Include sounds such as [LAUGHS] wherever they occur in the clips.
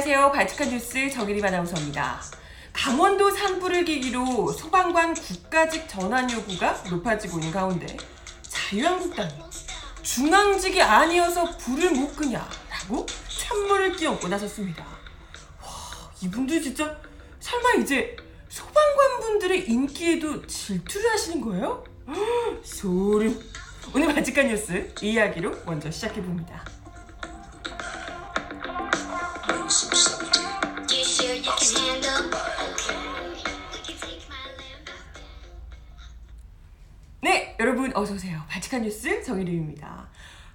안녕하세요. 바티칸 뉴스 정일이 아나운서입니다. 강원도 산불을 계기로 소방관 국가직 전환 요구가 높아지고 있는 가운데 자유한국당이 중앙직이 아니어서 불을 못 끄냐라고 찬물을 끼얹고 나섰습니다. 와, 이분들 진짜 설마 이제 소방관 분들의 인기에도 질투를 하시는 거예요? 소름. 오늘 바지칸 뉴스 이 이야기로 먼저 시작해 봅니다. 네, 여러분 어서 오세요. 바치칸 뉴스 정일우입니다.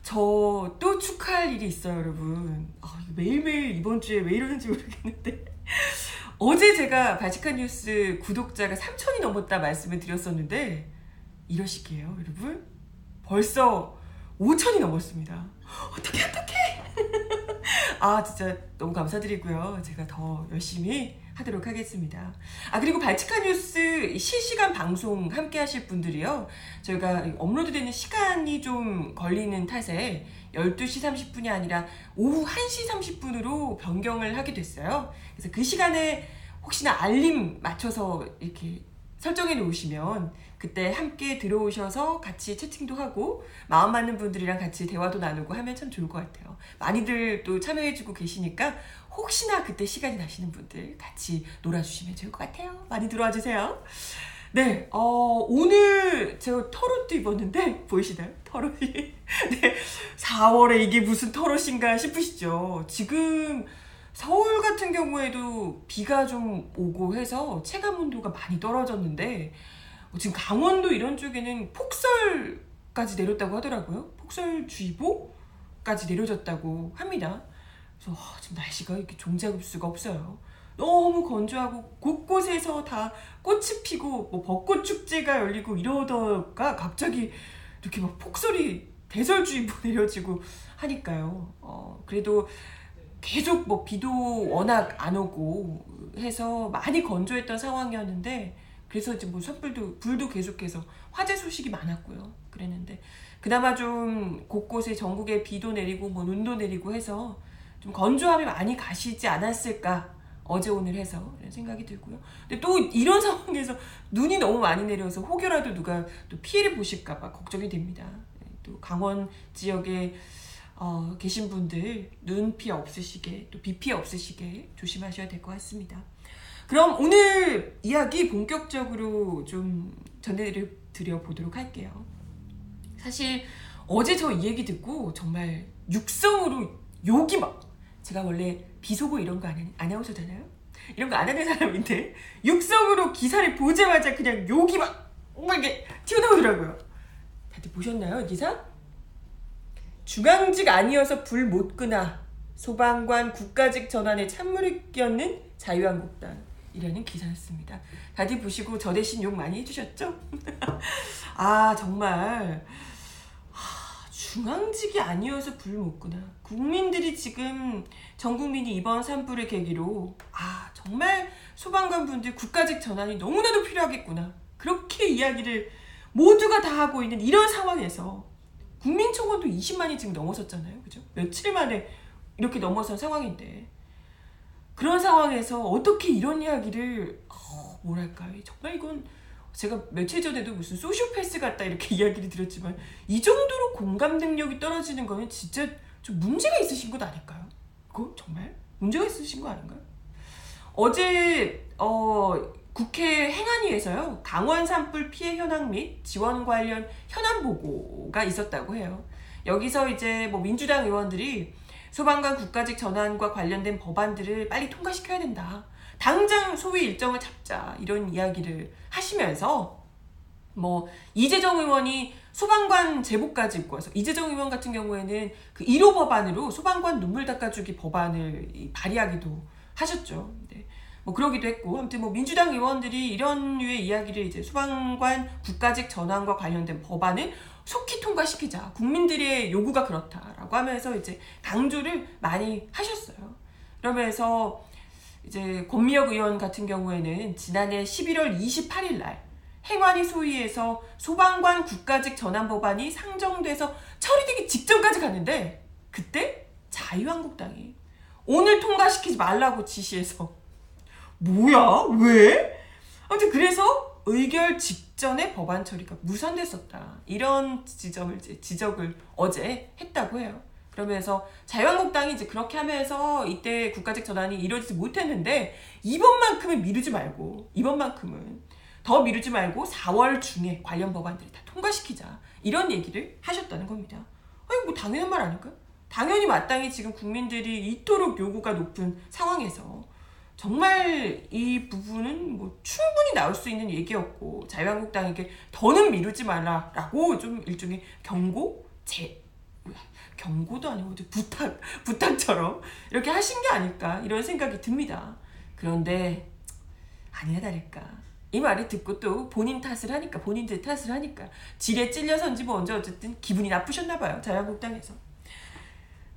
저 또 축하할 일이 있어요, 여러분. 아, 매일매일 이번 주에 왜 이러는지 모르겠는데. [LAUGHS] 어제 제가 바치칸 뉴스 구독자가 3천이 넘었다 말씀을 드렸었는데 이러시게요, 여러분. 벌써 5천이 넘었습니다. 어떻게 어떻게? [LAUGHS] 아 진짜 너무 감사드리고요. 제가 더 열심히 하도록 하겠습니다. 아 그리고 발치카 뉴스 실시간 방송 함께 하실 분들이요. 저희가 업로드 되는 시간이 좀 걸리는 탓에 12시 30분이 아니라 오후 1시 30분으로 변경을 하게 됐어요. 그래서 그 시간에 혹시나 알림 맞춰서 이렇게 설정해 놓으시면 그때 함께 들어오셔서 같이 채팅도 하고 마음 맞는 분들이랑 같이 대화도 나누고 하면 참 좋을 것 같아요. 많이들 또 참여해주고 계시니까 혹시나 그때 시간이 나시는 분들 같이 놀아주시면 좋을 것 같아요. 많이 들어와 주세요. 네, 어, 오늘 제가 털옷도 입었는데 [LAUGHS] 보이시나요? 털옷이. [LAUGHS] 네, 4월에 이게 무슨 털옷인가 싶으시죠? 지금 서울 같은 경우에도 비가 좀 오고 해서 체감 온도가 많이 떨어졌는데 어, 지금 강원도 이런 쪽에는 폭설까지 내렸다고 하더라고요. 폭설주의보까지 내려졌다고 합니다. 그래서 아, 지금 날씨가 이렇게 종잡을 수가 없어요. 너무 건조하고 곳곳에서 다 꽃이 피고 뭐 벚꽃 축제가 열리고 이러다가 갑자기 이렇게 막 폭설이 대설주의보 [LAUGHS] 내려지고 하니까요. 어, 그래도 계속 뭐 비도 워낙 안 오고 해서 많이 건조했던 상황이었는데 그래서 이제 뭐 산불도 불도 계속해서 화재 소식이 많았고요. 그랬는데 그나마 좀 곳곳에 전국에 비도 내리고 뭐 눈도 내리고 해서 좀 건조함이 많이 가시지 않았을까 어제 오늘 해서 이런 생각이 들고요. 근데 또 이런 [LAUGHS] 상황에서 눈이 너무 많이 내려서 혹여라도 누가 또 피해를 보실까봐 걱정이 됩니다. 또 강원 지역에 어, 계신 분들 눈 피해 없으시게 또 비 피해 없으시게 조심하셔야 될 것 같습니다. 그럼 오늘 이야기 본격적으로 좀 전해드려 보도록 할게요. 사실 어제 저 이 얘기 듣고 정말 육성으로 욕이 막 제가 원래 비속어 이런 거 안, 아나운서잖아요. 이런 거 안 하는 사람인데 육성으로 기사를 보자마자 그냥 욕이 막, 막 이게 튀어나오더라고요. 다들 보셨나요, 이 기사? 중앙직 아니어서 불 못 끄나 소방관 국가직 전환에 찬물을 끼얹는 자유한국당 이라는 기사였습니다. 다들 보시고 저 대신 욕 많이 해주셨죠? [LAUGHS] 아 정말 하, 중앙직이 아니어서 불못 끄나 국민들이 지금 전 국민이 이번 산불을 계기로 아 정말 소방관 분들 국가직 전환이 너무나도 필요하겠구나 그렇게 이야기를 모두가 다 하고 있는 이런 상황에서 국민청원도 20만이 지금 넘어섰잖아요. 그죠? 며칠 만에 이렇게 넘어선 상황인데. 그런 상황에서 어떻게 이런 이야기를, 어, 뭐랄까, 정말 이건 제가 며칠 전에도 무슨 소시오패스 같다 이렇게 [LAUGHS] 이야기를 드렸지만 이 정도로 공감 능력이 떨어지는 거는 진짜 좀 문제가 있으신 것 아닐까요? 그거 정말 문제가 있으신 거 아닌가요? 어제 어 국회 행안위에서요 강원 산불 피해 현황 및 지원 관련 현안 보고가 있었다고 해요. 여기서 이제 뭐 민주당 의원들이 소방관 국가직 전환과 관련된 법안들을 빨리 통과시켜야 된다. 당장 소위 일정을 잡자 이런 이야기를 하시면서 뭐 이재정 의원이 소방관 제복까지 입고 와서 이재정 의원 같은 경우에는 그 1호 법안으로 소방관 눈물 닦아주기 법안을 발의하기도 하셨죠. 네. 뭐 그러기도 했고 아무튼 뭐 민주당 의원들이 이런 류의 이야기를 이제 소방관 국가직 전환과 관련된 법안을 속히 통과시키자 국민들의 요구가 그렇다라고 하면서 이제 강조를 많이 하셨어요. 그러면서 이제 권미혁 의원 같은 경우에는 지난해 11월 28일 날 행안위 소위에서 소방관 국가직 전환 법안이 상정돼서 처리되기 직전까지 갔는데 그때 자유한국당이 오늘 통과시키지 말라고 지시해서 뭐야 왜? 아무튼 그래서 의결 직전에 법안 처리가 무산됐었다 이런 지점을 이제 지적을 어제 했다고 해요. 그러면서 자유한국당이 이제 그렇게 하면서 이때 국가적 전환이 이루어지지 못했는데 이번만큼은 미루지 말고 이번만큼은 더 미루지 말고 4월 중에 관련 법안들을 다 통과시키자 이런 얘기를 하셨다는 겁니다. 아니 뭐 당연한 말 아닐까요? 당연히 마땅히 지금 국민들이 이토록 요구가 높은 상황에서 정말 이 부분은 뭐 충분히 나올 수 있는 얘기였고 자유한국당에게 더는 미루지 말라라고 좀 일종의 경고? 제 경고도 아니고 부탁 부탁처럼 이렇게 하신 게 아닐까 이런 생각이 듭니다. 그런데 아니야 다를까. 이 말을 듣고 또 본인 탓을 하니까 본인들 탓을 하니까 지레 찔려서인지 뭐 언제 어쨌든 기분이 나쁘셨나 봐요 자유한국당에서.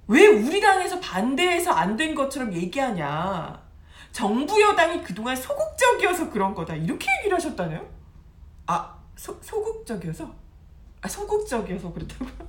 왜 우리 당에서 반대해서 안 된 것처럼 얘기하냐 정부 여당이 그동안 소극적이어서 그런 거다. 이렇게 얘기를 하셨다네요? 아 소, 소극적이어서? 아 소극적이어서 그렇다고요 [LAUGHS]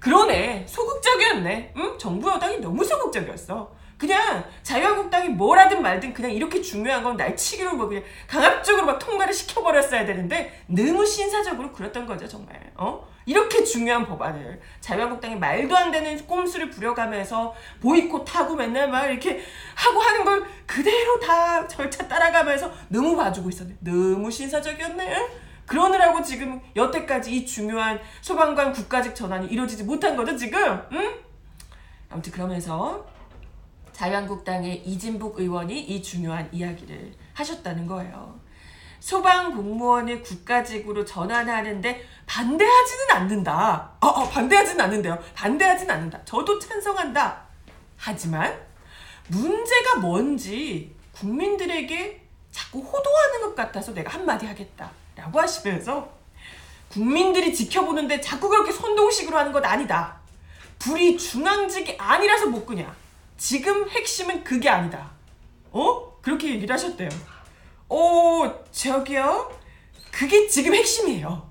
그러네. 소극적이었네. 응? 정부 여당이 너무 소극적이었어. 그냥 자유한국당이 뭘 하든 말든 그냥 이렇게 중요한 건 날치기로 뭐 그냥 강압적으로 막 통과를 시켜버렸어야 되는데 너무 신사적으로 그랬던 거죠 정말. 어 이렇게 중요한 법안을 자유한국당이 말도 안 되는 꼼수를 부려가면서 보이콧하고 맨날 막 이렇게 하고 하는 걸 그대로 다 절차 따라가면서 너무 봐주고 있었네 너무 신사적이었네 그러느라고 지금 여태까지 이 중요한 소방관 국가직 전환이 이루어지지 못한 거죠 지금 응? 아무튼 그러면서 자유한국당의 이진복 의원이 이 중요한 이야기를 하셨다는 거예요. 소방 공무원을 국가직으로 전환하는데 반대하지는 않는다. 어, 어, 반대하지는 않는데요. 반대하지는 않는다. 저도 찬성한다. 하지만 문제가 뭔지 국민들에게 자꾸 호도하는 것 같아서 내가 한마디 하겠다. 라고 하시면서 국민들이 지켜보는데 자꾸 그렇게 선동식으로 하는 것 아니다. 불이 중앙직이 아니라서 못 끄냐. 지금 핵심은 그게 아니다. 어? 그렇게 얘기를 하셨대요. 어, 저기요? 그게 지금 핵심이에요.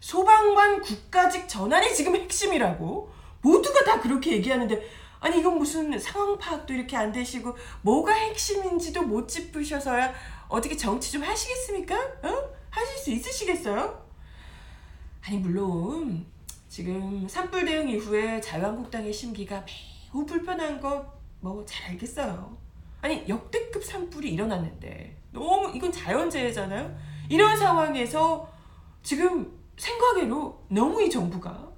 소방관 국가직 전환이 지금 핵심이라고. 모두가 다 그렇게 얘기하는데, 아니, 이건 무슨 상황 파악도 이렇게 안 되시고, 뭐가 핵심인지도 못 짚으셔서야 어떻게 정치 좀 하시겠습니까? 어? 하실 수 있으시겠어요? 아니, 물론, 지금 산불 대응 이후에 자유한국당의 심기가 매우 불편한 것뭐잘 알겠어요. 아니 역대급 산불이 일어났는데 너무 이건 자연재해잖아요. 이런 상황에서 지금 생각외로 너무 이 정부가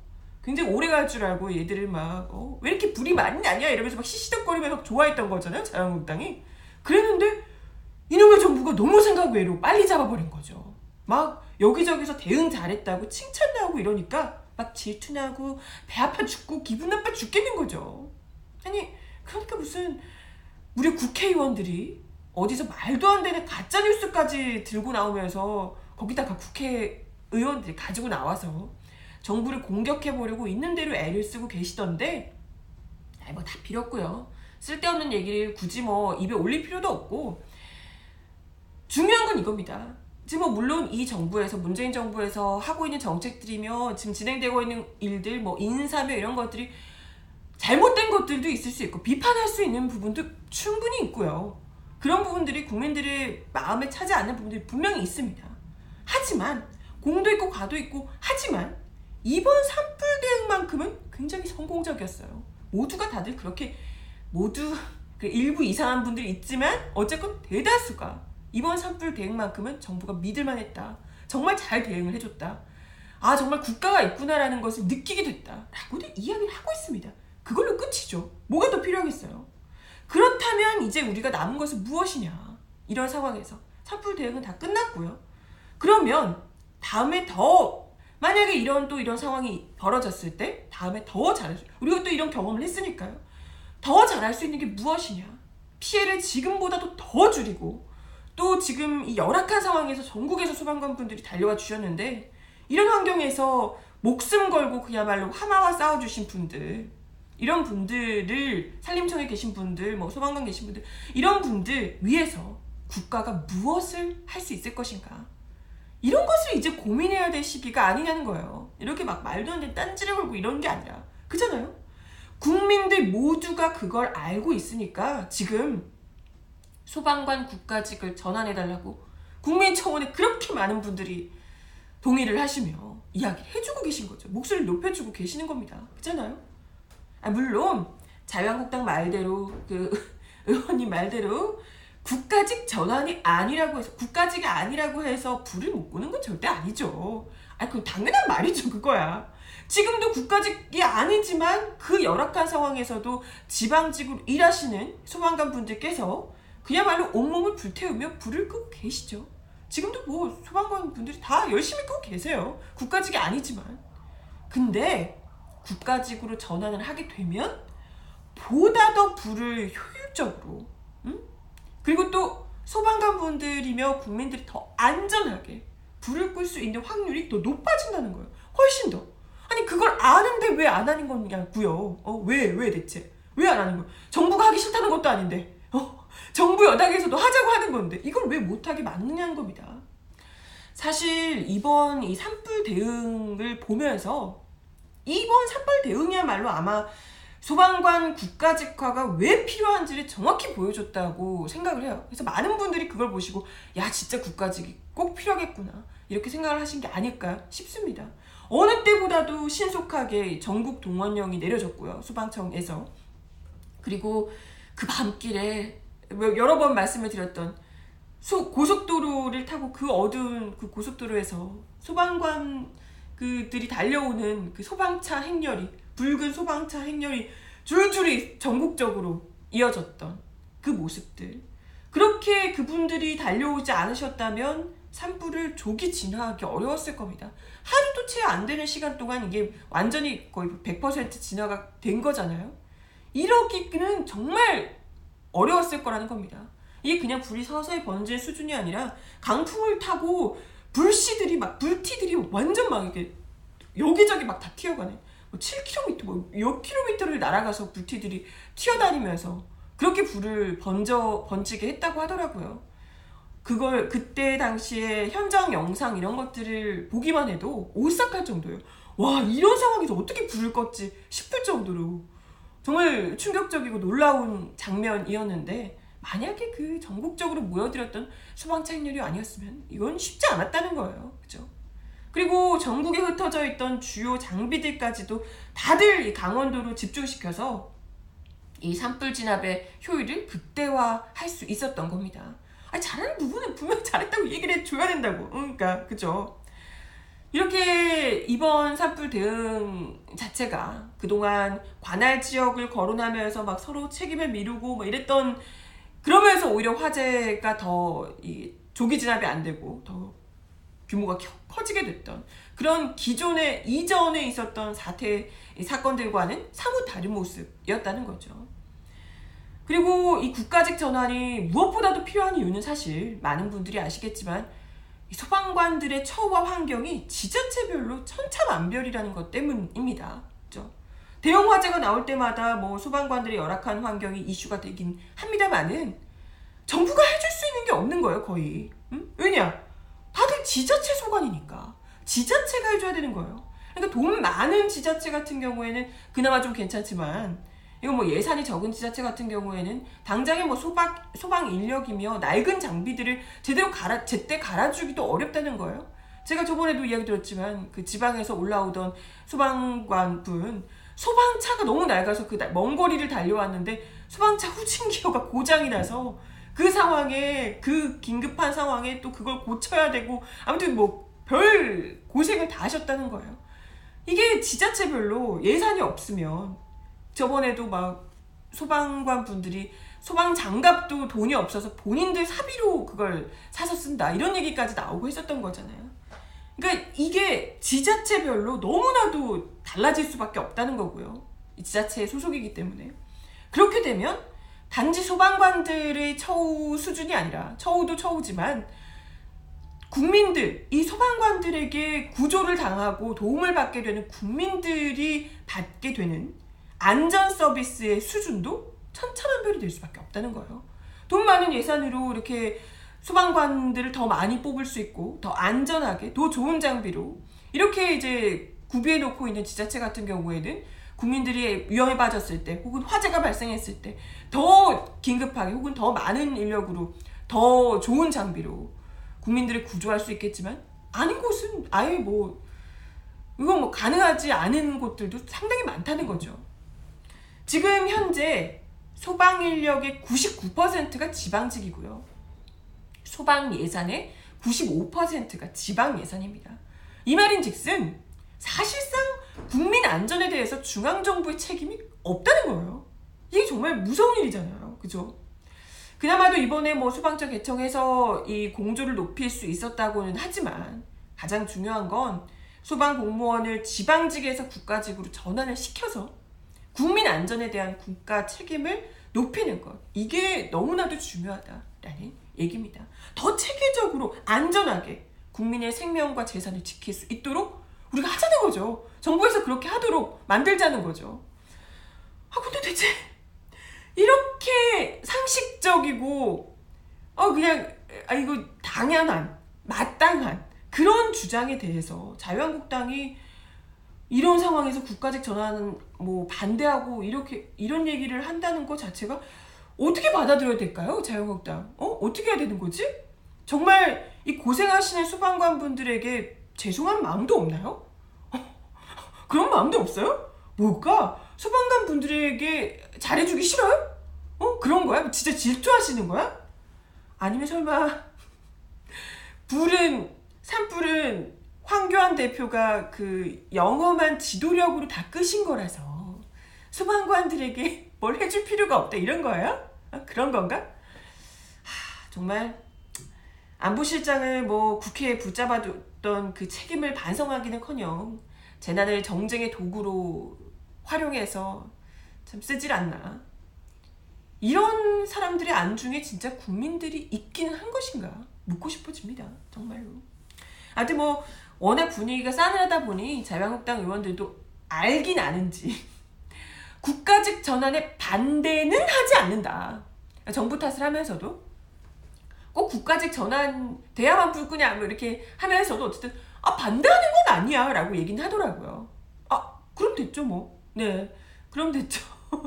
굉장히 오래 갈 줄 알고 얘들을 막, 어, 왜 이렇게 불이 많이 나냐? 이러면서 막 시시덕거리면서 좋아했던 거잖아요, 자유한국당이. 그랬는데, 이놈의 정부가 너무 생각 외로 빨리 잡아버린 거죠. 막 여기저기서 대응 잘했다고 칭찬 나오고 이러니까 막 질투나고 배 아파 죽고 기분 나빠 죽겠는 거죠. 아니, 그러니까 무슨 우리 국회의원들이 어디서 말도 안 되는 가짜 뉴스까지 들고 나오면서 거기다가 국회의원들이 가지고 나와서 정부를 공격해 보려고 있는 대로 애를 쓰고 계시던데 뭐다 필요 없고요. 쓸데없는 얘기를 굳이 뭐 입에 올릴 필요도 없고 중요한 건 이겁니다. 지금 뭐 물론 이 정부에서 문재인 정부에서 하고 있는 정책들이며 지금 진행되고 있는 일들 뭐 인사며 이런 것들이 잘못된 것들도 있을 수 있고 비판할 수 있는 부분도 충분히 있고요. 그런 부분들이 국민들의 마음에 차지 않는 부분들이 분명히 있습니다. 하지만 공도 있고 과도 있고 하지만 이번 산불 대응만큼은 굉장히 성공적이었어요. 모두가 다들 그렇게 모두 그 일부 이상한 분들이 있지만 어쨌건 대다수가 이번 산불 대응만큼은 정부가 믿을만 했다. 정말 잘 대응을 해줬다. 아 정말 국가가 있구나라는 것을 느끼게 됐다 라고도 이야기를 하고 있습니다. 그걸로 끝이죠. 뭐가 더 필요하겠어요? 그렇다면 이제 우리가 남은 것은 무엇이냐? 이런 상황에서 산불 대응은 다 끝났고요. 그러면 다음에 더 만약에 이런 또 이런 상황이 벌어졌을 때 다음에 더 잘할 수 우리가 또 이런 경험을 했으니까요. 더 잘할 수 있는 게 무엇이냐? 피해를 지금보다도 더 줄이고 또 지금 이 열악한 상황에서 전국에서 소방관 분들이 달려와 주셨는데 이런 환경에서 목숨 걸고 그야말로 하마와 싸워주신 분들 이런 분들을 산림청에 계신 분들, 뭐 소방관 계신 분들 이런 분들 위해서 국가가 무엇을 할 수 있을 것인가? 이런 것을 이제 고민해야 될 시기가 아니냐는 거예요. 이렇게 막 말도 안 되는 딴지를 걸고 이런 게 아니라 그잖아요. 국민들 모두가 그걸 알고 있으니까 지금 소방관 국가직을 전환해달라고 국민청원에 그렇게 많은 분들이 동의를 하시며 이야기를 해주고 계신 거죠. 목소리를 높여주고 계시는 겁니다. 그렇잖아요? 아, 물론 자유한국당 말대로 그 [LAUGHS] 의원님 말대로 국가직 전환이 아니라고 해서 국가직이 아니라고 해서 불을 못 끄는 건 절대 아니죠. 아, 그 당연한 말이죠, 그거야. 지금도 국가직이 아니지만 그 열악한 상황에서도 지방직으로 일하시는 소방관 분들께서 그야말로 온몸을 불태우며 불을 끄고 계시죠. 지금도 뭐 소방관 분들이 다 열심히 끄고 계세요. 국가직이 아니지만. 근데 국가직으로 전환을 하게 되면 보다 더 불을 효율적으로, 응? 그리고 또 소방관 분들이며 국민들이 더 안전하게 불을 끌 수 있는 확률이 더 높아진다는 거예요. 훨씬 더. 아니 그걸 아는데 왜 안 하는 거냐고요. 어, 왜, 왜 대체? 왜 안 하는 거야? 정부가 하기 싫다는 것도 아닌데. 어, 정부 여당에서도 하자고 하는 건데 이걸 왜 못하게 막느냐는 겁니다. 사실 이번 이 산불 대응을 보면서 이번 산불 대응이야말로 아마 소방관 국가직화가 왜 필요한지를 정확히 보여줬다고 생각을 해요. 그래서 많은 분들이 그걸 보시고 야 진짜 국가직이 꼭 필요하겠구나 이렇게 생각을 하신 게 아닐까 싶습니다. 어느 때보다도 신속하게 전국 동원령이 내려졌고요. 소방청에서 그리고 그 밤길에 뭐 여러 번 말씀을 드렸던 소, 고속도로를 타고 그 어두운 그 고속도로에서 소방관 그들이 달려오는 그 소방차 행렬이 붉은 소방차 행렬이 줄줄이 전국적으로 이어졌던 그 모습들 그렇게 그분들이 달려오지 않으셨다면 산불을 조기 진화하기 어려웠을 겁니다. 하루도 채 안 되는 시간 동안 이게 완전히 거의 100% 진화가 된 거잖아요. 이러기는 정말 어려웠을 거라는 겁니다. 이게 그냥 불이 서서히 번질 수준이 아니라 강풍을 타고 불씨들이 막 불티들이 완전 막 이렇게 여기저기 막 다 튀어가네. 뭐 7km 뭐몇 킬로미터를 날아가서 불티들이 튀어다니면서 그렇게 불을 번져 번지게 했다고 하더라고요. 그걸 그때 당시에 현장 영상 이런 것들을 보기만 해도 오싹할 정도예요. 와 이런 상황에서 어떻게 불을 껐지 싶을 정도로 정말 충격적이고 놀라운 장면이었는데 만약에 그 전국적으로 모여들었던 소방차 행렬이 아니었으면 이건 쉽지 않았다는 거예요. 그죠? 그리고 전국에 흩어져 있던 주요 장비들까지도 다들 이 강원도로 집중시켜서 이 산불 진압의 효율을 극대화할 수 있었던 겁니다. 아 잘하는 부분은 분명히 잘했다고 얘기를 해줘야 된다고. 그러니까 그죠? 이렇게 이번 산불 대응 자체가 그동안 관할 지역을 거론하면서 막 서로 책임을 미루고 뭐 이랬던 그러면서 오히려 화재가 더 이 조기 진압이 안 되고 더 규모가 커지게 됐던 그런 기존의 이전에 있었던 사태 사건들과는 사뭇 다른 모습이었다는 거죠. 그리고 이 국가직 전환이 무엇보다도 필요한 이유는 사실 많은 분들이 아시겠지만 소방관들의 처우와 환경이 지자체별로 천차만별이라는 것 때문입니다. 대형 화재가 나올 때마다 뭐 소방관들의 열악한 환경이 이슈가 되긴 합니다만은 정부가 해줄 수 있는 게 없는 거예요 거의. 응? 왜냐? 다들 지자체 소관이니까 지자체가 해줘야 되는 거예요. 그러니까 돈 많은 지자체 같은 경우에는 그나마 좀 괜찮지만 이거 뭐 예산이 적은 지자체 같은 경우에는 당장에 뭐 소방 소방 인력이며 낡은 장비들을 제대로 갈아 제때 갈아주기도 어렵다는 거예요. 제가 저번에도 이야기 드렸지만 그 지방에서 올라오던 소방관 분 소방차가 너무 낡아서 그 먼 거리를 달려왔는데 소방차 후진 기어가 고장이 나서 그 상황에 그 긴급한 상황에 또 그걸 고쳐야 되고 아무튼 뭐 별 고생을 다 하셨다는 거예요. 이게 지자체별로 예산이 없으면 저번에도 막 소방관 분들이 소방 장갑도 돈이 없어서 본인들 사비로 그걸 사서 쓴다 이런 얘기까지 나오고 했었던 거잖아요. 그러니까 이게 지자체별로 너무나도 달라질 수밖에 없다는 거고요. 지자체의 소속이기 때문에 그렇게 되면 단지 소방관들의 처우 수준이 아니라 처우도 처우지만 국민들 이 소방관들에게 구조를 당하고 도움을 받게 되는 국민들이 받게 되는 안전 서비스의 수준도 천차만별이 될 수밖에 없다는 거예요. 돈 많은 예산으로 이렇게 소방관들을 더 많이 뽑을 수 있고 더 안전하게 더 좋은 장비로 이렇게 이제 구비해 놓고 있는 지자체 같은 경우에는 국민들이 위험에 빠졌을 때 혹은 화재가 발생했을 때 더 긴급하게 혹은 더 많은 인력으로 더 좋은 장비로 국민들을 구조할 수 있겠지만 아닌 곳은 아예 뭐 이건 뭐 가능하지 않은 곳들도 상당히 많다는 거죠. 지금 현재 소방 인력의 99%가 지방직이고요. 소방 예산의 95%가 지방 예산입니다. 이 말인즉슨 사실상 국민 안전에 대해서 중앙 정부의 책임이 없다는 거예요. 이게 정말 무서운 일이잖아요. 그죠? 그나마도 이번에 뭐 소방차 개청해서 이 공조를 높일 수 있었다고는 하지만 가장 중요한 건 소방 공무원을 지방직에서 국가직으로 전환을 시켜서 국민 안전에 대한 국가 책임을 높이는 것. 이게 너무나도 중요하다라는 얘기입니다. 더 체계적으로 안전하게 국민의 생명과 재산을 지킬 수 있도록 우리가 하자는 거죠. 정부에서 그렇게 하도록 만들자는 거죠. 아, 근데 대체 이렇게 상식적이고, 어, 그냥, 아, 이거 당연한, 마땅한 그런 주장에 대해서 자유한국당이 이런 상황에서 국가직 전환은 뭐 반대하고 이렇게 이런 얘기를 한다는 것 자체가 어떻게 받아들여야 될까요? 자유한국당. 어? 어떻게 해야 되는 거지? 정말 이 고생하시는 소방관 분들에게 죄송한 마음도 없나요? [LAUGHS] 그런 마음도 없어요? 뭘까? 소방관 분들에게 잘해주기 싫어요? 어? 그런 거야? 진짜 질투하시는 거야? 아니면 설마 [LAUGHS] 불은 산불은 황교안 대표가 그 영험한 지도력으로 다 끄신 거라서 소방관들에게 [LAUGHS] 뭘 해줄 필요가 없다 이런 거예요? 아, 그런 건가? 하, 정말 안보실장을 뭐 국회에 붙잡아 뒀던 그 책임을 반성하기는커녕 재난을 정쟁의 도구로 활용해서 참 쓰질 않나. 이런 사람들의 안중에 진짜 국민들이 있기는 한 것인가 묻고 싶어집니다. 정말로. 아무튼 뭐 워낙 분위기가 싸늘하다 보니 자유한국당 의원들도 알긴 아는지 국가직 전환에 반대는 하지 않는다. 정부 탓을 하면서도 꼭 국가직 전환 돼야만 불 끄냐 뭐 이렇게 하면서도 어쨌든 아 반대하는 건 아니야 라고 얘기는 하더라고요. 아 그럼 됐죠 뭐. 네 그럼 됐죠. [LAUGHS]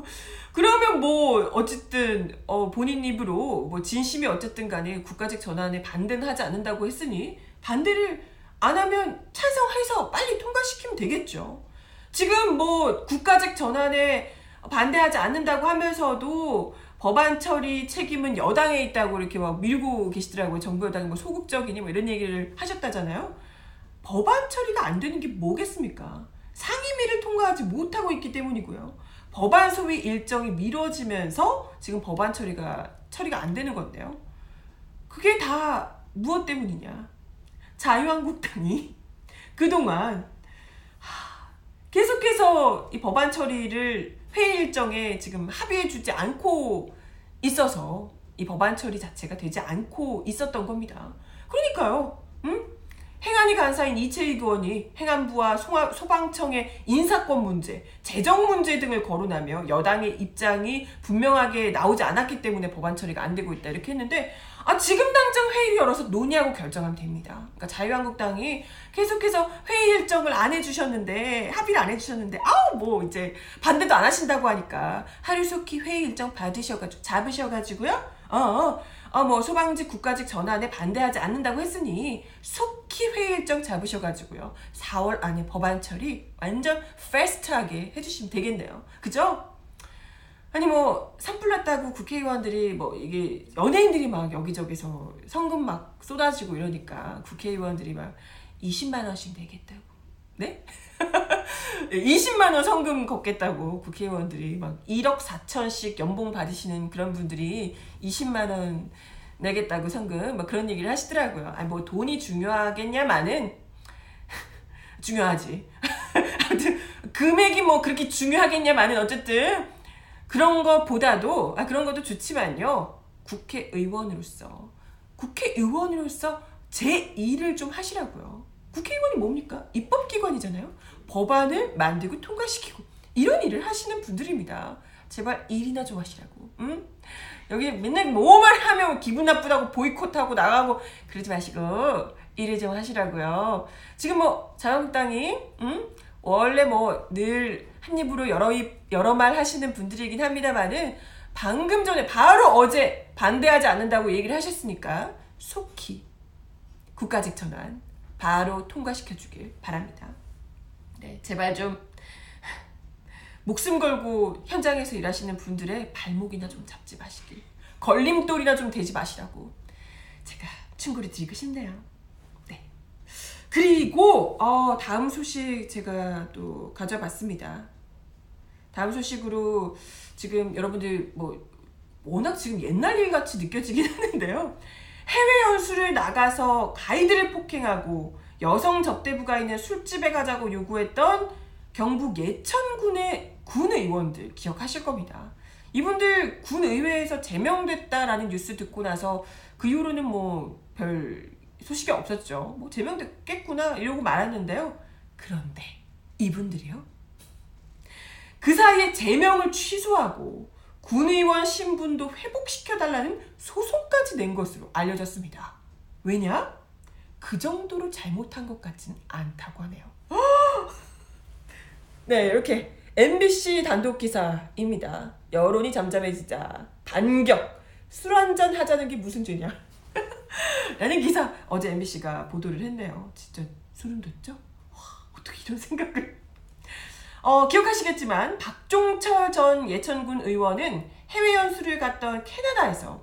그러면 뭐 어쨌든 어 본인 입으로 뭐 진심이 어쨌든 간에 국가직 전환에 반대는 하지 않는다고 했으니 반대를 안 하면 찬성해서 빨리 통과시키면 되겠죠. 지금 뭐 국가직 전환에 반대하지 않는다고 하면서도 법안 처리 책임은 여당에 있다고 이렇게 막 밀고 계시더라고요. 정부 여당이 뭐 소극적이니 뭐 이런 얘기를 하셨다잖아요. 법안 처리가 안 되는 게 뭐겠습니까? 상임위를 통과하지 못하고 있기 때문이고요. 법안 소위 일정이 미뤄지면서 지금 법안 처리가 처리가 안 되는 건데요. 그게 다 무엇 때문이냐? 자유한국당이 [LAUGHS] 그동안 계속해서 이 법안 처리를 회의 일정에 지금 합의해 주지 않고 있어서 이 법안 처리 자체가 되지 않고 있었던 겁니다. 그러니까요, 응? 행안위 간사인 이채익 의원이 행안부와 소방청의 인사권 문제, 재정 문제 등을 거론하며 여당의 입장이 분명하게 나오지 않았기 때문에 법안 처리가 안 되고 있다 이렇게 했는데 아 지금 당장 회의를 열어서 논의하고 결정하면 됩니다. 그러니까 자유한국당이 계속해서 회의 일정을 안 해주셨는데 합의를 안 해주셨는데 아우 뭐 이제 반대도 안 하신다고 하니까 하루속히 회의 일정 받으셔가지고 잡으셔가지고요. 어. 어. 어 뭐 소방직 국가직 전환에 반대하지 않는다고 했으니 속히 회의 일정 잡으셔가지고요 4월 안에 법안 처리 완전 패스트하게 해주시면 되겠네요 그죠? 아니 뭐 산불 났다고 국회의원들이 뭐 이게 연예인들이 막 여기저기서 성금 막 쏟아지고 이러니까 국회의원들이 막 20만 원씩 내겠다고 네? 20만 원 성금 걷겠다고 국회의원들이 막 1억 4천씩 연봉 받으시는 그런 분들이 20만 원 내겠다고 성금 막 그런 얘기를 하시더라고요. 아니 뭐 돈이 중요하겠냐마는 [LAUGHS] 중요하지. [LAUGHS] 아무튼 금액이 뭐 그렇게 중요하겠냐마는 어쨌든 그런 것보다도 아 그런 것도 좋지만요. 국회의원으로서 국회의원으로서 제 일을 좀 하시라고요. 국회의원이 뭡니까? 입법기관이잖아요. 법안을 만들고 통과시키고 이런 일을 하시는 분들입니다. 제발 일이나 좀 하시라고. 응? 여기 맨날 뭐만 하면 기분 나쁘다고 보이콧하고 나가고 그러지 마시고 일을 좀 하시라고요. 지금 뭐 자유한국당이 응? 원래 뭐 늘 한 입으로 여러 입 여러 말 하시는 분들이긴 합니다만은 방금 전에 바로 어제 반대하지 않는다고 얘기를 하셨으니까 속히 국가직 전환 바로 통과시켜 주길 바랍니다. 네, 제발 좀 목숨 걸고 현장에서 일하시는 분들의 발목이나 좀 잡지 마시길. 걸림돌이나 좀 되지 마시라고 제가 충고를 드리고 싶네요. 네. 그리고 어, 다음 소식 제가 또 가져봤습니다. 다음 소식으로 지금 여러분들 뭐 워낙 지금 옛날 일 같이 느껴지긴 [LAUGHS] 하는데요. 해외 연수를 나가서 가이드를 폭행하고 여성 접대부가 있는 술집에 가자고 요구했던 경북 예천군의 군 의원들 기억하실 겁니다. 이분들 군 의회에서 제명됐다라는 뉴스 듣고 나서 그 이후로는 뭐 별 소식이 없었죠. 뭐 제명됐겠구나 이러고 말았는데요. 그런데 이분들이요. 그 사이에 제명을 취소하고 군의원 신분도 회복시켜달라는 소송까지 낸 것으로 알려졌습니다. 왜냐? 그 정도로 잘못한 것 같진 않다고 하네요. [GASPS] 네, 이렇게 MBC 단독 기사입니다. 여론이 잠잠해지자 반격 술 한잔 하자는 게 무슨 죄냐? [LAUGHS] 라는 기사 어제 MBC가 보도를 했네요. 진짜 소름 돋죠? 와, 어떻게 이런 생각을? 어, 기억하시겠지만 박종철 전 예천군 의원은 해외 연수를 갔던 캐나다에서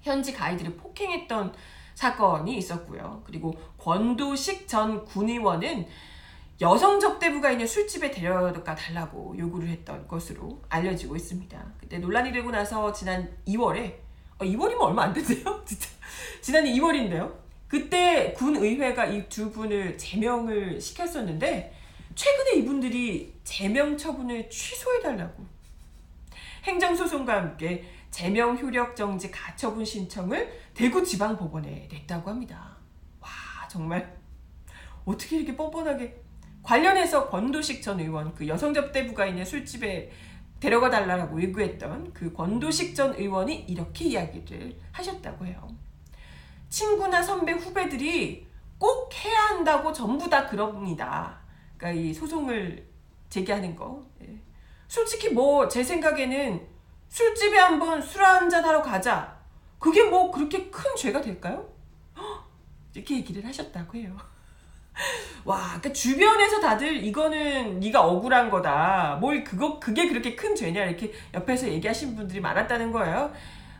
현지 가이드를 폭행했던 사건이 있었고요. 그리고 권도식 전 군의원은 여성 접대부가 있는 술집에 데려가 달라고 요구를 했던 것으로 알려지고 있습니다. 그때 논란이 되고 나서 지난 2월에 어, 2월이면 얼마 안 됐네요. [LAUGHS] 진짜 지난 2월인데요. 그때 군 의회가 이 두 분을 제명을 시켰었는데 최근에 이분들이 제명 처분을 취소해 달라고 행정소송과 함께 제명 효력 정지 가처분 신청을 대구 지방법원에 냈다고 합니다. 와 정말 어떻게 이렇게 뻔뻔하게 관련해서 권도식 전 의원 그 여성 접대부가 있는 술집에 데려가 달라고 요구했던 그 권도식 전 의원이 이렇게 이야기를 하셨다고 해요. 친구나 선배 후배들이 꼭 해야 한다고 전부 다 그럽니다. 그러니까 이 소송을 제기하는 거. 예. 솔직히 뭐 제 생각에는 술집에 한번 술 한잔 하러 가자. 그게 뭐 그렇게 큰 죄가 될까요? [GASPS] 이렇게 얘기를 하셨다고 해요. [LAUGHS] 와, 그러니까 주변에서 다들 이거는 네가 억울한 거다. 뭘 그거 그게 그렇게 큰 죄냐 이렇게 옆에서 얘기하신 분들이 많았다는 거예요.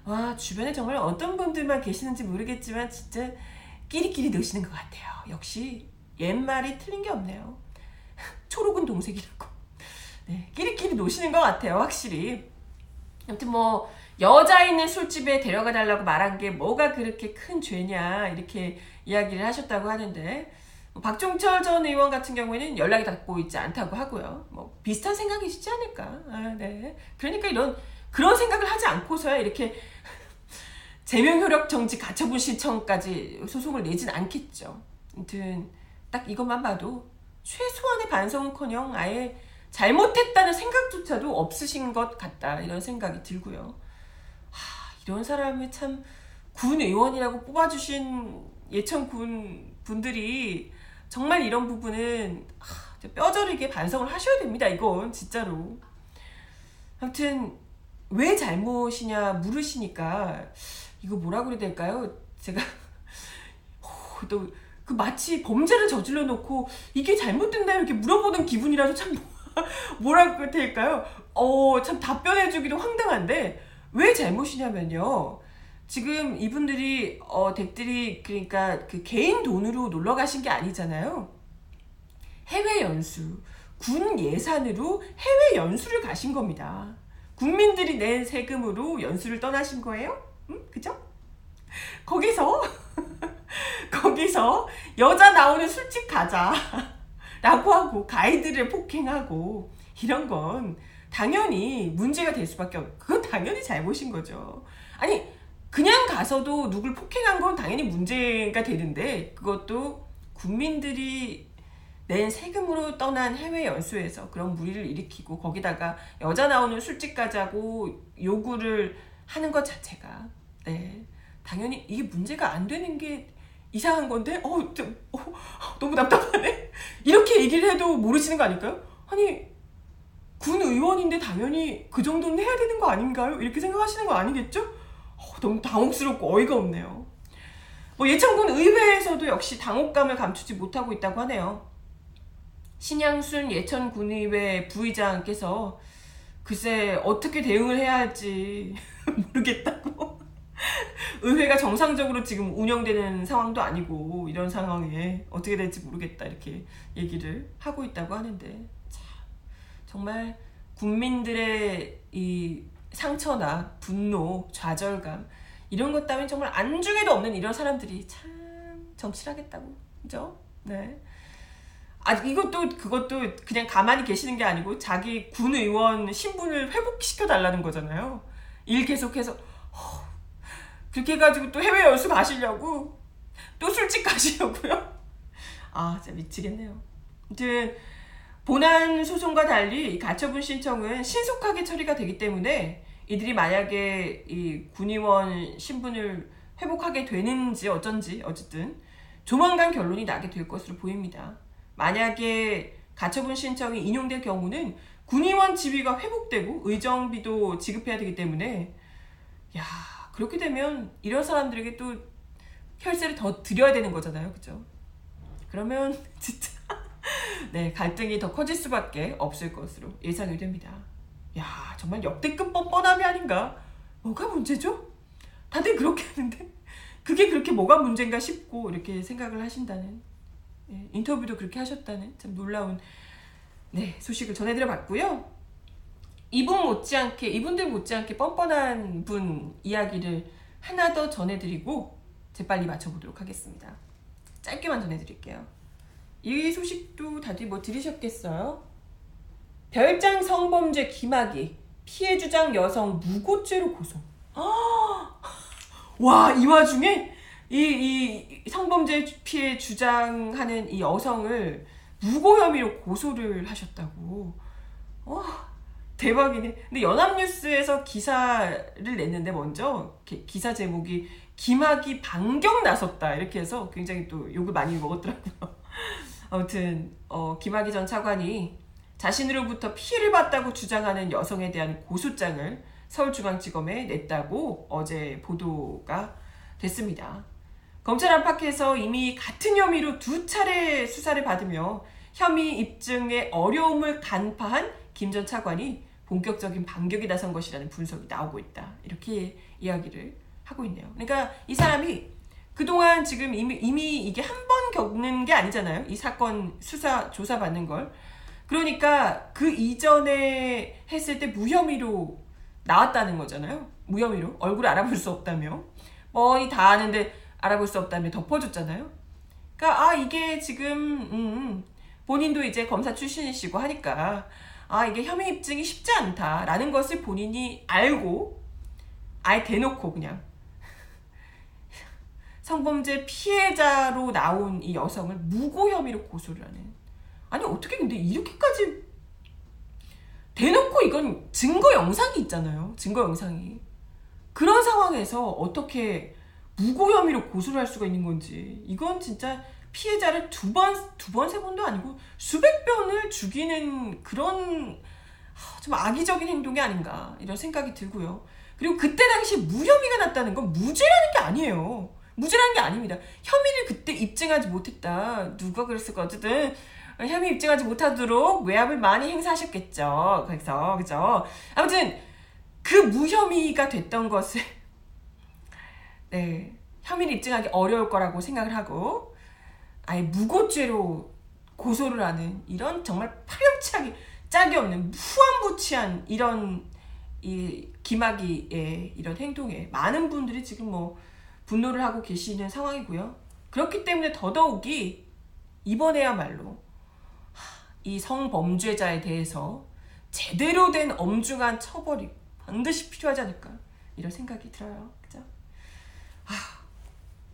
와, 주변에 정말 어떤 분들만 계시는지 모르겠지만 진짜 끼리끼리 노시는 것 같아요. 역시 옛말이 틀린 게 없네요. 초록은 동색이라고. 네, 끼리끼리 노시는 것 같아요, 확실히. 아무튼 뭐 여자 있는 술집에 데려가 달라고 말한 게 뭐가 그렇게 큰 죄냐 이렇게 이야기를 하셨다고 하는데 뭐 박종철 전 의원 같은 경우에는 연락이 닿고 있지 않다고 하고요. 뭐 비슷한 생각이시지 않을까. 아, 네. 그러니까 이런 그런 생각을 하지 않고서야 이렇게 [LAUGHS] 제명 효력 정지 가처분 신청까지 소송을 내진 않겠죠. 아무튼 딱 이것만 봐도 최소한의 반성은커녕 아예 잘못했다는 생각조차도 없으신 것 같다 이런 생각이 들고요. 하, 이런 사람을 참 군 의원이라고 뽑아주신 예천군 분들이 정말 이런 부분은 하, 뼈저리게 반성을 하셔야 됩니다. 이건 진짜로. 아무튼 왜 잘못이냐 물으시니까 이거 뭐라 그래야 될까요? 제가 [LAUGHS] 또 그 마치 범죄를 저질러 놓고 이게 잘못된다 이렇게 물어보는 기분이라서 참 뭐라 그래야 될까요? 어, 참 답변해주기도 황당한데 왜 잘못이냐면요. 지금 이분들이 어, 댁들이 그러니까 그 개인 돈으로 놀러 가신 게 아니잖아요. 해외 연수, 군 예산으로 해외 연수를 가신 겁니다. 국민들이 낸 세금으로 연수를 떠나신 거예요? 응? 그죠? [LAUGHS] 거기서 [LAUGHS] 거기서 여자 나오는 술집 가자. [LAUGHS] 라고 하고 가이드를 폭행하고 이런 건 당연히 문제가 될 수밖에 없. 그건 당연히 잘못인 거죠. 아니 그냥 가서도 누굴 폭행한 건 당연히 문제가 되는데 그것도 국민들이 낸 세금으로 떠난 해외 연수에서 그런 무리를 일으키고 거기다가 여자 나오는 술집 가자고 요구를 하는 것 자체가 네 당연히 이게 문제가 안 되는 게 이상한 건데 어, 좀, 어 너무 답답하네 이렇게 얘기를 해도 모르시는 거 아닐까요? 아니 군 의원인데 당연히 그 정도는 해야 되는 거 아닌가요? 이렇게 생각하시는 거 아니겠죠? 어, 너무 당혹스럽고 어이가 없네요. 뭐 예천군 의회에서도 역시 당혹감을 감추지 못하고 있다고 하네요. 신양순 예천군의회 부의장께서 글쎄 어떻게 대응을 해야 할지 [LAUGHS] 모르겠다고 [LAUGHS] 의회가 정상적으로 지금 운영되는 상황도 아니고 이런 상황에 어떻게 될지 모르겠다 이렇게 얘기를 하고 있다고 하는데 참 정말 국민들의 이 상처나 분노, 좌절감 이런 것 따윈 정말 안중에도 없는 이런 사람들이 참 정치하겠다고 그죠? 네. 아 이것도 그것도 그냥 가만히 계시는 게 아니고 자기 군 의원 신분을 회복시켜 달라는 거잖아요. 일 계속해서 허, 그렇게 해가지고 또 해외 연수 가시려고 또 술집 가시려고요. 아 진짜 미치겠네요. 아무튼 본안 소송과 달리 이 가처분 신청은 신속하게 처리가 되기 때문에 이들이 만약에 이 군의원 신분을 회복하게 되는지 어쩐지 어쨌든 조만간 결론이 나게 될 것으로 보입니다. 만약에 가처분 신청이 인용될 경우는 군의원 지위가 회복되고 의정비도 지급해야 되기 때문에 야 그렇게 되면 이런 사람들에게 또 혈세를 더 드려야 되는 거잖아요, 그죠? 그러면 [LAUGHS] 진짜 네 갈등이 더 커질 수밖에 없을 것으로 예상이 됩니다. 야 정말 역대급 뻔뻔함이 아닌가? 뭐가 문제죠? 다들 그렇게 하는데 그게 그렇게 뭐가 문제인가 싶고 이렇게 생각을 하신다는 예, 인터뷰도 그렇게 하셨다는 참 놀라운 네, 소식을 전해드려 봤고요. 이분 못지않게 이분들 못지않게 뻔뻔한 분 이야기를 하나 더 전해드리고 재빨리 맞춰보도록 하겠습니다. 짧게만 전해드릴게요. 이 소식도 다들 뭐 들으셨겠어요? 별장 성범죄 김학이 피해 주장 여성 무고죄로 고소. [GASPS] 와, 이 와중에 이, 이 성범죄 피해 주장하는 이 여성을 무고 혐의로 고소를 하셨다고. 와, 대박이네. 근데 연합뉴스에서 기사를 냈는데 먼저 기- 기사 제목이 김학이 반격 나섰다 이렇게 해서 굉장히 또 욕을 많이 먹었더라고요. [LAUGHS] 아무튼 어, 김학의 전 차관이 자신으로부터 피해를 봤다고 주장하는 여성에 대한 고소장을 서울중앙지검에 냈다고 어제 보도가 됐습니다. 검찰 안팎에서 이미 같은 혐의로 두 차례 수사를 받으며 혐의 입증에 어려움을 간파한 김 전 차관이 본격적인 반격에 나선 것이라는 분석이 나오고 있다. 이렇게 이야기를 하고 있네요. 그러니까 이 사람이 그동안 지금 이미, 이미 이게 한 번 겪는 게 아니잖아요. 이 사건 수사, 조사 받는 걸. 그러니까 그 이전에 했을 때 무혐의로 나왔다는 거잖아요. 무혐의로. 얼굴 알아볼 수 없다며. 뻔히 다 아는데 알아볼 수 없다며 덮어줬잖아요. 그러니까 아 이게 지금 음, 본인도 이제 검사 출신이시고 하니까 아 이게 혐의 입증이 쉽지 않다라는 것을 본인이 알고 아예 대놓고 그냥. [LAUGHS] 성범죄 피해자로 나온 이 여성을 무고 혐의로 고소를 하는. 아니 어떻게 근데 이렇게까지 대놓고 이건 증거 영상이 있잖아요. 증거 영상이. 그런 상황에서 어떻게 무고 혐의로 고소를 할 수가 있는 건지. 이건 진짜 피해자를 두 번, 두 번, 세 번도 아니고 수백 번을 죽이는 그런 하, 좀 악의적인 행동이 아닌가 이런 생각이 들고요. 그리고 그때 당시 무혐의가 났다는 건 무죄라는 게 아니에요. 무죄라는 게 아닙니다. 혐의를 그때 입증하지 못했다. 누가 그랬을까 어쨌든 혐의 입증하지 못하도록 외압을 많이 행사하셨겠죠. 그래서 그죠. 아무튼 그 무혐의가 됐던 것을 네 혐의를 입증하기 어려울 거라고 생각을 하고 아예 무고죄로 고소를 하는 이런 정말 파렴치하게 짝이 없는 후한부치한 이런 이 김학의의 이런 행동에 많은 분들이 지금 뭐 분노를 하고 계시는 상황이고요. 그렇기 때문에 더더욱이 이번에야말로 이 성범죄자에 대해서 제대로 된 엄중한 처벌이 반드시 필요하지 않을까 이런 생각이 들어요. 그죠? 아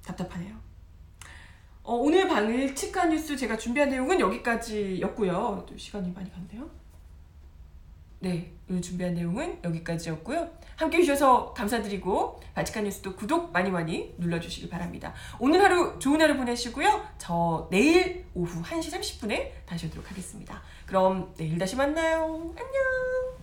답답하네요. 어, 오늘 방일 치카 뉴스 제가 준비한 내용은 여기까지였고요. 또 시간이 많이 갔네요. 네, 오늘 준비한 내용은 여기까지였고요. 함께 해주셔서 감사드리고 바치칸 뉴스도 구독 많이 많이 눌러주시기 바랍니다. 오늘 하루 좋은 하루 보내시고요. 저 내일 오후 1시 30분에 다시 오도록 하겠습니다. 그럼 내일 다시 만나요. 안녕.